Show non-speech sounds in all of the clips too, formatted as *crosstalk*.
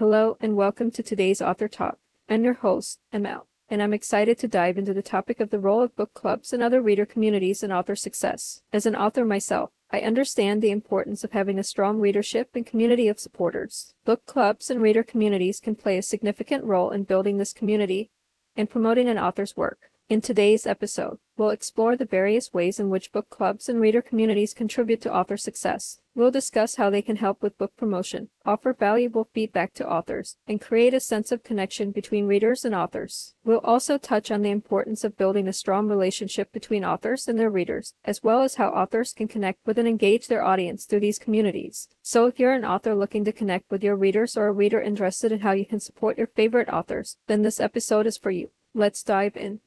Hello and welcome to today's Author Talk. I'm your host, ML, and I'm excited to dive into the topic of the role of book clubs and other reader communities in author success. As an author myself, I understand the importance of having a strong readership and community of supporters. Book clubs and reader communities can play a significant role in building this community and promoting an author's work. In today's episode, we'll explore the various ways in which book clubs and reader communities contribute to author success. We'll discuss how they can help with book promotion, offer valuable feedback to authors, and create a sense of connection between readers and authors. We'll also touch on the importance of building a strong relationship between authors and their readers, as well as how authors can connect with and engage their audience through these communities. So if you're an author looking to connect with your readers or a reader interested in how you can support your favorite authors, then this episode is for you. Let's dive in.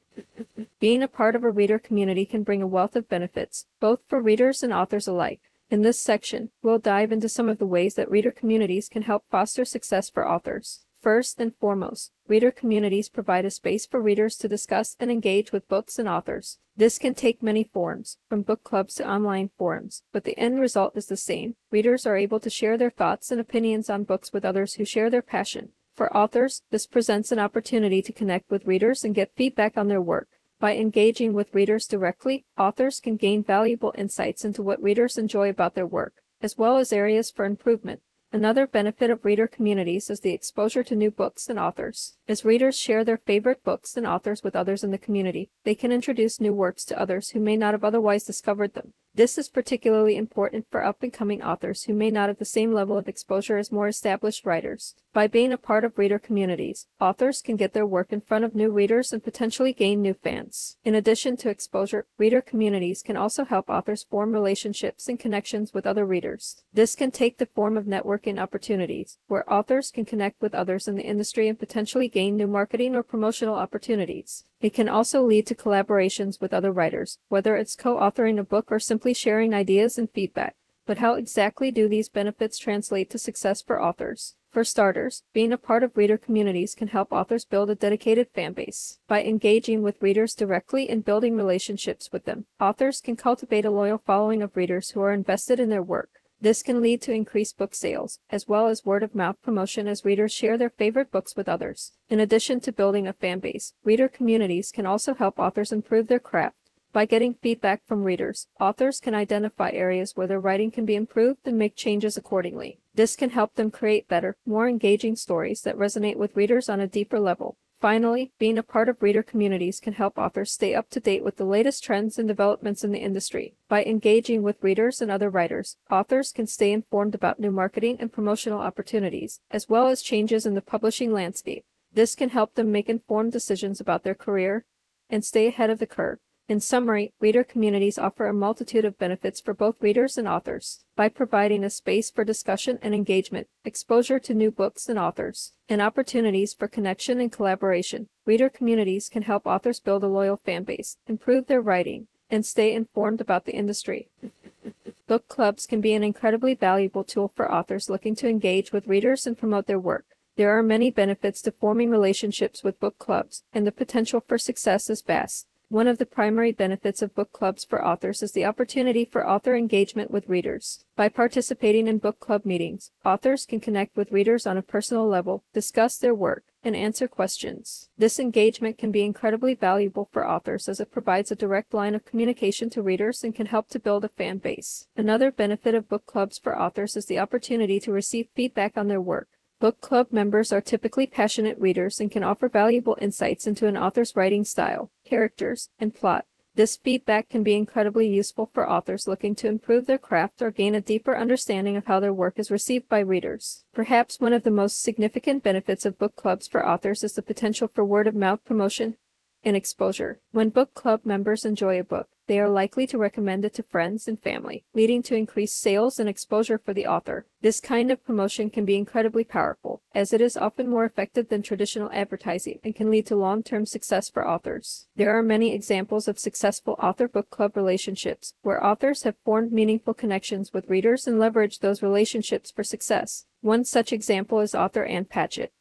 Being a part of a reader community can bring a wealth of benefits, both for readers and authors alike. In this section, we'll dive into some of the ways that reader communities can help foster success for authors. First and foremost, reader communities provide a space for readers to discuss and engage with books and authors. This can take many forms, from book clubs to online forums, but the end result is the same. Readers are able to share their thoughts and opinions on books with others who share their passion. For authors, this presents an opportunity to connect with readers and get feedback on their work. By engaging with readers directly, authors can gain valuable insights into what readers enjoy about their work, as well as areas for improvement. Another benefit of reader communities is the exposure to new books and authors. As readers share their favorite books and authors with others in the community, they can introduce new works to others who may not have otherwise discovered them. This is particularly important for up and coming authors who may not have the same level of exposure as more established writers. By being a part of reader communities, authors can get their work in front of new readers and potentially gain new fans. In addition to exposure, reader communities can also help authors form relationships and connections with other readers. This can take the form of networking opportunities, where authors can connect with others in the industry and potentially gain new marketing or promotional opportunities. It can also lead to collaborations with other writers, whether it's co-authoring a book or simply sharing ideas and feedback. But how exactly do these benefits translate to success for authors? For starters, being a part of reader communities can help authors build a dedicated fan base. By engaging with readers directly and building relationships with them, authors can cultivate a loyal following of readers who are invested in their work. This can lead to increased book sales, as well as word of mouth promotion as readers share their favorite books with others. In addition to building a fan base, reader communities can also help authors improve their craft. By getting feedback from readers, authors can identify areas where their writing can be improved and make changes accordingly. This can help them create better, more engaging stories that resonate with readers on a deeper level. Finally, being a part of reader communities can help authors stay up to date with the latest trends and developments in the industry. By engaging with readers and other writers, authors can stay informed about new marketing and promotional opportunities, as well as changes in the publishing landscape. This can help them make informed decisions about their career and stay ahead of the curve. In summary, reader communities offer a multitude of benefits for both readers and authors by providing a space for discussion and engagement, exposure to new books and authors, and opportunities for connection and collaboration. Reader communities can help authors build a loyal fan base, improve their writing, and stay informed about the industry. Book clubs can be an incredibly valuable tool for authors looking to engage with readers and promote their work. There are many benefits to forming relationships with book clubs, and the potential for success is vast. One of the primary benefits of book clubs for authors is the opportunity for author engagement with readers. By participating in book club meetings, authors can connect with readers on a personal level, discuss their work, and answer questions. This engagement can be incredibly valuable for authors as it provides a direct line of communication to readers and can help to build a fan base. Another benefit of book clubs for authors is the opportunity to receive feedback on their work. Book club members are typically passionate readers and can offer valuable insights into an author's writing style, characters, and plot. This feedback can be incredibly useful for authors looking to improve their craft or gain a deeper understanding of how their work is received by readers. Perhaps one of the most significant benefits of book clubs for authors is the potential for word of mouth promotion and exposure. When book club members enjoy a book, they are likely to recommend it to friends and family, leading to increased sales and exposure for the author. This kind of promotion can be incredibly powerful, as it is often more effective than traditional advertising and can lead to long term success for authors. There are many examples of successful author book club relationships, where authors have formed meaningful connections with readers and leveraged those relationships for success. One such example is author Ann Patchett,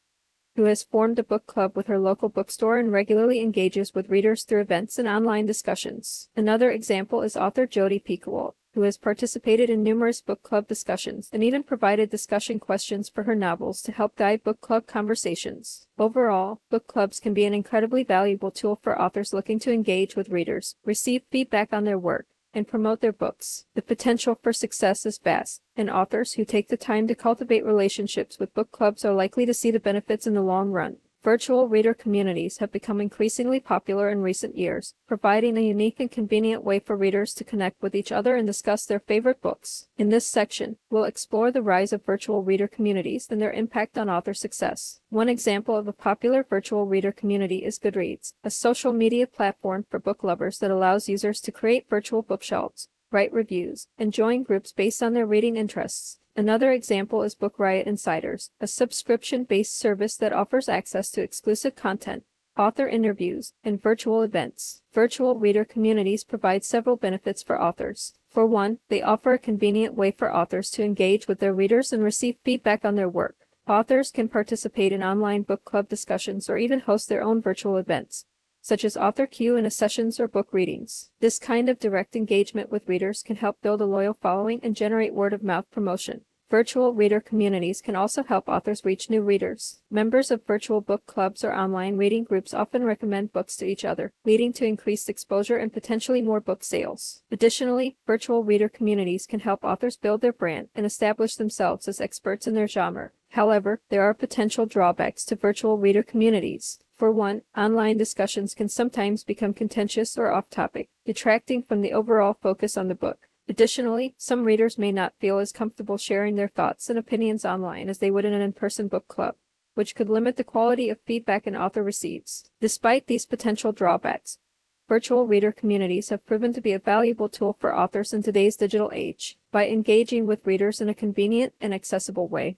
who has formed a book club with her local bookstore and regularly engages with readers through events and online discussions. Another example is author Jodi Picoult, who has participated in numerous book club discussions and even provided discussion questions for her novels to help guide book club conversations. Overall, book clubs can be an incredibly valuable tool for authors looking to engage with readers, receive feedback on their work, and promote their books. The potential for success is vast, and authors who take the time to cultivate relationships with book clubs are likely to see the benefits in the long run. Virtual reader communities have become increasingly popular in recent years, providing a unique and convenient way for readers to connect with each other and discuss their favorite books. In this section, we'll explore the rise of virtual reader communities and their impact on author success. One example of a popular virtual reader community is Goodreads, a social media platform for book lovers that allows users to create virtual bookshelves, write reviews, and join groups based on their reading interests. Another example is Book Riot Insiders, a subscription based service that offers access to exclusive content, author interviews, and virtual events. Virtual reader communities provide several benefits for authors. For one, they offer a convenient way for authors to engage with their readers and receive feedback on their work. Authors can participate in online book club discussions or even host their own virtual events, such as author Q and sessions or book readings. This kind of direct engagement with readers can help build a loyal following and generate word of mouth promotion. Virtual reader communities can also help authors reach new readers. Members of virtual book clubs or online reading groups often recommend books to each other, leading to increased exposure and potentially more book sales. Additionally, virtual reader communities can help authors build their brand and establish themselves as experts in their genre. However, there are potential drawbacks to virtual reader communities. For one, online discussions can sometimes become contentious or off topic, detracting from the overall focus on the book. Additionally, some readers may not feel as comfortable sharing their thoughts and opinions online as they would in an in person book club, which could limit the quality of feedback an author receives. Despite these potential drawbacks, virtual reader communities have proven to be a valuable tool for authors in today's digital age. By engaging with readers in a convenient and accessible way,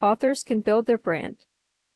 authors can build their brand,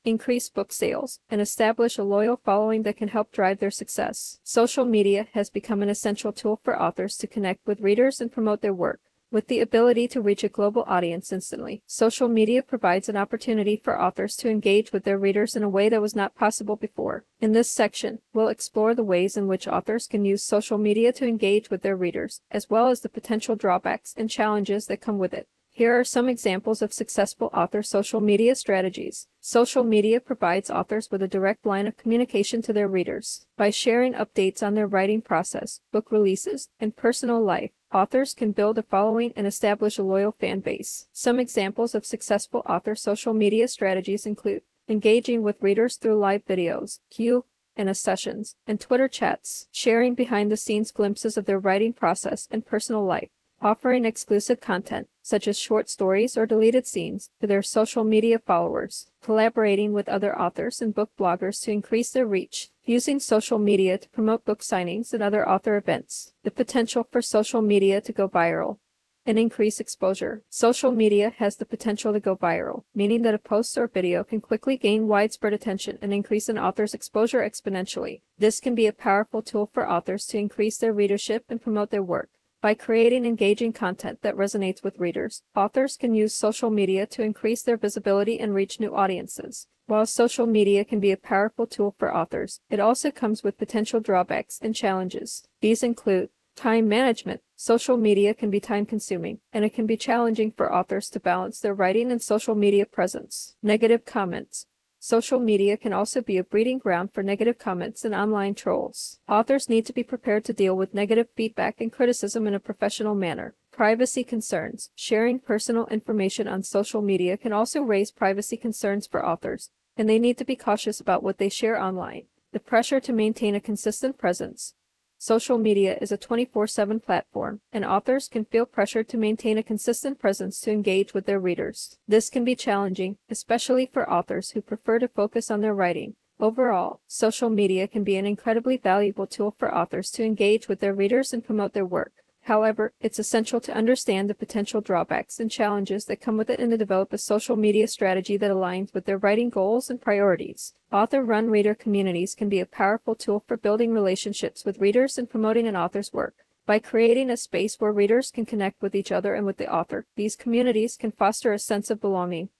increase book sales, and establish a loyal following that can help drive their success. Social media has become an essential tool for authors to connect with readers and promote their work. With the ability to reach a global audience instantly, social media provides an opportunity for authors to engage with their readers in a way that was not possible before. In this section, we'll explore the ways in which authors can use social media to engage with their readers, as well as the potential drawbacks and challenges that come with it. Here are some examples of successful author social media strategies. Social media provides authors with a direct line of communication to their readers. By sharing updates on their writing process, book releases, and personal life, authors can build a following and establish a loyal fan base. Some examples of successful author social media strategies include engaging with readers through live videos, Q and sessions, and Twitter chats, sharing behind the scenes glimpses of their writing process and personal life, offering exclusive content, such as short stories or deleted scenes, to their social media followers, collaborating with other authors and book bloggers to increase their reach, using social media to promote book signings and other author events, the potential for social media to go viral, and increase exposure. Social media has the potential to go viral, meaning that a post or video can quickly gain widespread attention and increase an author's exposure exponentially. This can be a powerful tool for authors to increase their readership and promote their work. By creating engaging content that resonates with readers, authors can use social media to increase their visibility and reach new audiences. While social media can be a powerful tool for authors, it also comes with potential drawbacks and challenges. These include time management. Social media can be time consuming, and it can be challenging for authors to balance their writing and social media presence. Negative comments. Social media can also be a breeding ground for negative comments and online trolls. Authors need to be prepared to deal with negative feedback and criticism in a professional manner. Privacy concerns. Sharing personal information on social media can also raise privacy concerns for authors, and they need to be cautious about what they share online. The pressure to maintain a consistent presence. Social media is a 24 7 platform, and authors can feel pressured to maintain a consistent presence to engage with their readers. This can be challenging, especially for authors who prefer to focus on their writing. Overall, social media can be an incredibly valuable tool for authors to engage with their readers and promote their work. However, it's essential to understand the potential drawbacks and challenges that come with it and to develop a social media strategy that aligns with their writing goals and priorities. Author run reader communities can be a powerful tool for building relationships with readers and promoting an author's work. By creating a space where readers can connect with each other and with the author, these communities can foster a sense of belonging,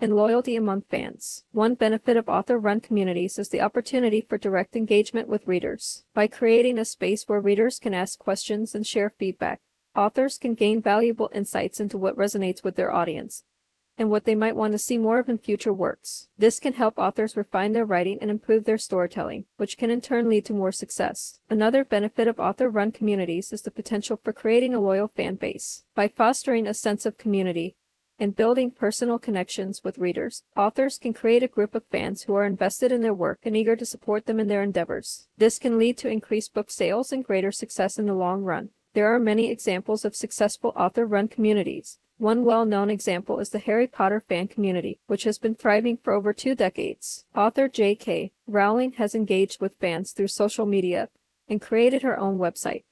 and loyalty among fans. One benefit of author run communities is the opportunity for direct engagement with readers. By creating a space where readers can ask questions and share feedback, authors can gain valuable insights into what resonates with their audience and what they might want to see more of in future works. This can help authors refine their writing and improve their storytelling, which can in turn lead to more success. Another benefit of author run communities is the potential for creating a loyal fan base. By fostering a sense of community, and building personal connections with readers, authors can create a group of fans who are invested in their work and eager to support them in their endeavors. This can lead to increased book sales and greater success in the long run. There are many examples of successful author run communities, one well-known example is the Harry Potter fan community, which has been thriving for over two decades. Author J.K. Rowling has engaged with fans through social media and created her own website,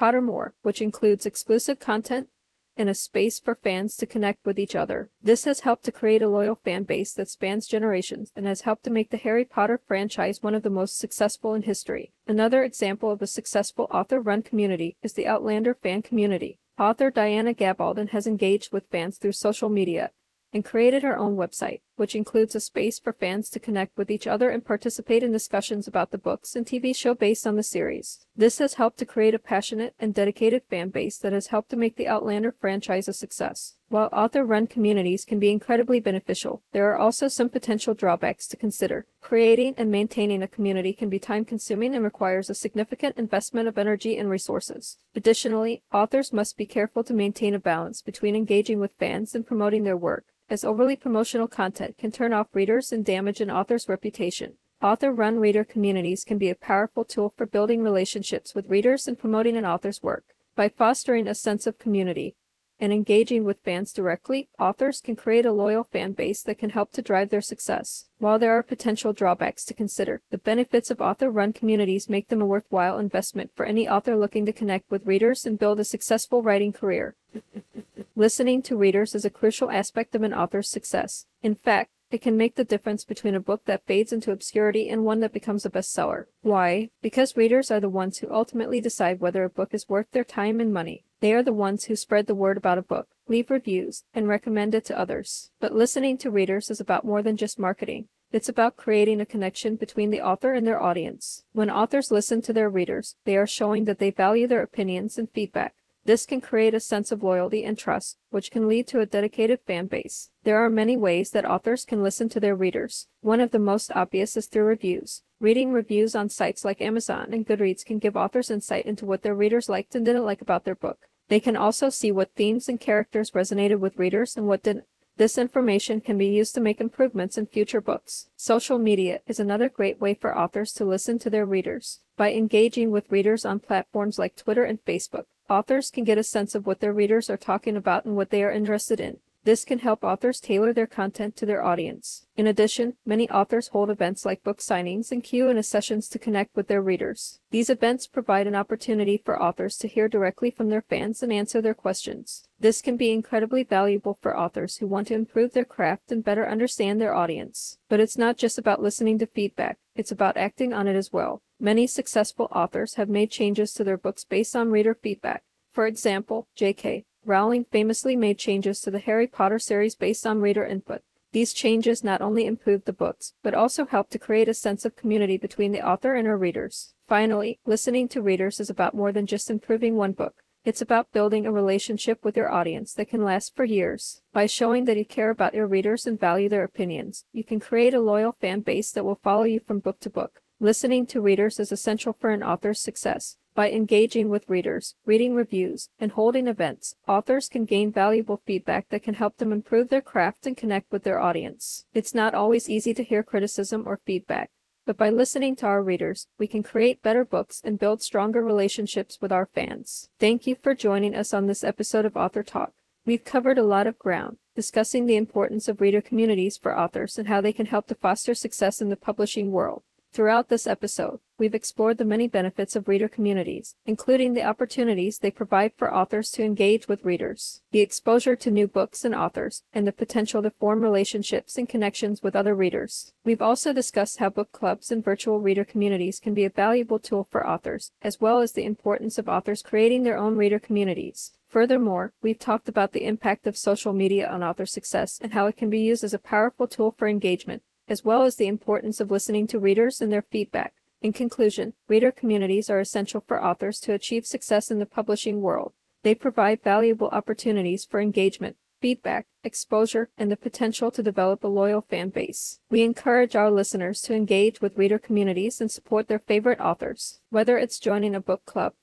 Pottermore, which includes exclusive content and a space for fans to connect with each other. This has helped to create a loyal fan base that spans generations and has helped to make the Harry Potter franchise one of the most successful in history. Another example of a successful author-run community is the Outlander fan community. Author Diana Gabaldon has engaged with fans through social media and created her own website, which includes a space for fans to connect with each other and participate in discussions about the books and TV show based on the series. This has helped to create a passionate and dedicated fan base that has helped to make the Outlander franchise a success. While author run communities can be incredibly beneficial, there are also some potential drawbacks to consider. Creating and maintaining a community can be time consuming and requires a significant investment of energy and resources. Additionally, authors must be careful to maintain a balance between engaging with fans and promoting their work, as overly promotional content can turn off readers and damage an author's reputation. Author run reader communities can be a powerful tool for building relationships with readers and promoting an author's work. By fostering a sense of community, and engaging with fans directly, authors can create a loyal fan base that can help to drive their success. While there are potential drawbacks to consider, the benefits of author run communities make them a worthwhile investment for any author looking to connect with readers and build a successful writing career. *laughs* Listening to readers is a crucial aspect of an author's success. In fact, it can make the difference between a book that fades into obscurity and one that becomes a bestseller. Why? Because readers are the ones who ultimately decide whether a book is worth their time and money. They are the ones who spread the word about a book, leave reviews, and recommend it to others. But listening to readers is about more than just marketing. It's about creating a connection between the author and their audience. When authors listen to their readers, they are showing that they value their opinions and feedback. This can create a sense of loyalty and trust, which can lead to a dedicated fan base. There are many ways that authors can listen to their readers. One of the most obvious is through reviews. Reading reviews on sites like Amazon and Goodreads can give authors insight into what their readers liked and didn't like about their book. They can also see what themes and characters resonated with readers and what didn't. This information can be used to make improvements in future books. Social media is another great way for authors to listen to their readers. By engaging with readers on platforms like Twitter and Facebook, Authors can get a sense of what their readers are talking about and what they are interested in. This can help authors tailor their content to their audience. In addition, many authors hold events like book signings and Q&A sessions to connect with their readers. These events provide an opportunity for authors to hear directly from their fans and answer their questions. This can be incredibly valuable for authors who want to improve their craft and better understand their audience. But it's not just about listening to feedback, it's about acting on it as well. Many successful authors have made changes to their books based on reader feedback. For example, J.K. Rowling famously made changes to the Harry Potter series based on reader input. These changes not only improved the books, but also helped to create a sense of community between the author and her readers. Finally, listening to readers is about more than just improving one book. It's about building a relationship with your audience that can last for years. By showing that you care about your readers and value their opinions, you can create a loyal fan base that will follow you from book to book. Listening to readers is essential for an author's success. By engaging with readers, reading reviews, and holding events, authors can gain valuable feedback that can help them improve their craft and connect with their audience. It's not always easy to hear criticism or feedback, but by listening to our readers, we can create better books and build stronger relationships with our fans. Thank you for joining us on this episode of Author Talk. We've covered a lot of ground, discussing the importance of reader communities for authors and how they can help to foster success in the publishing world. Throughout this episode, we've explored the many benefits of reader communities, including the opportunities they provide for authors to engage with readers, the exposure to new books and authors, and the potential to form relationships and connections with other readers. We've also discussed how book clubs and virtual reader communities can be a valuable tool for authors, as well as the importance of authors creating their own reader communities. Furthermore, we've talked about the impact of social media on author success and how it can be used as a powerful tool for engagement, as well as the importance of listening to readers and their feedback. In conclusion, reader communities are essential for authors to achieve success in the publishing world. They provide valuable opportunities for engagement, feedback, exposure, and the potential to develop a loyal fan base. We encourage our listeners to engage with reader communities and support their favorite authors, whether it's joining a book club,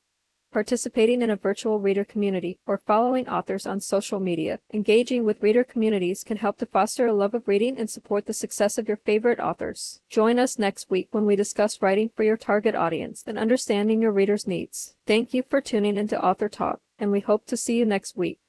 participating in a virtual reader community, or following authors on social media. Engaging with reader communities can help to foster a love of reading and support the success of your favorite authors. Join us next week when we discuss writing for your target audience and understanding your readers' needs. Thank you for tuning into Author Talk, and we hope to see you next week.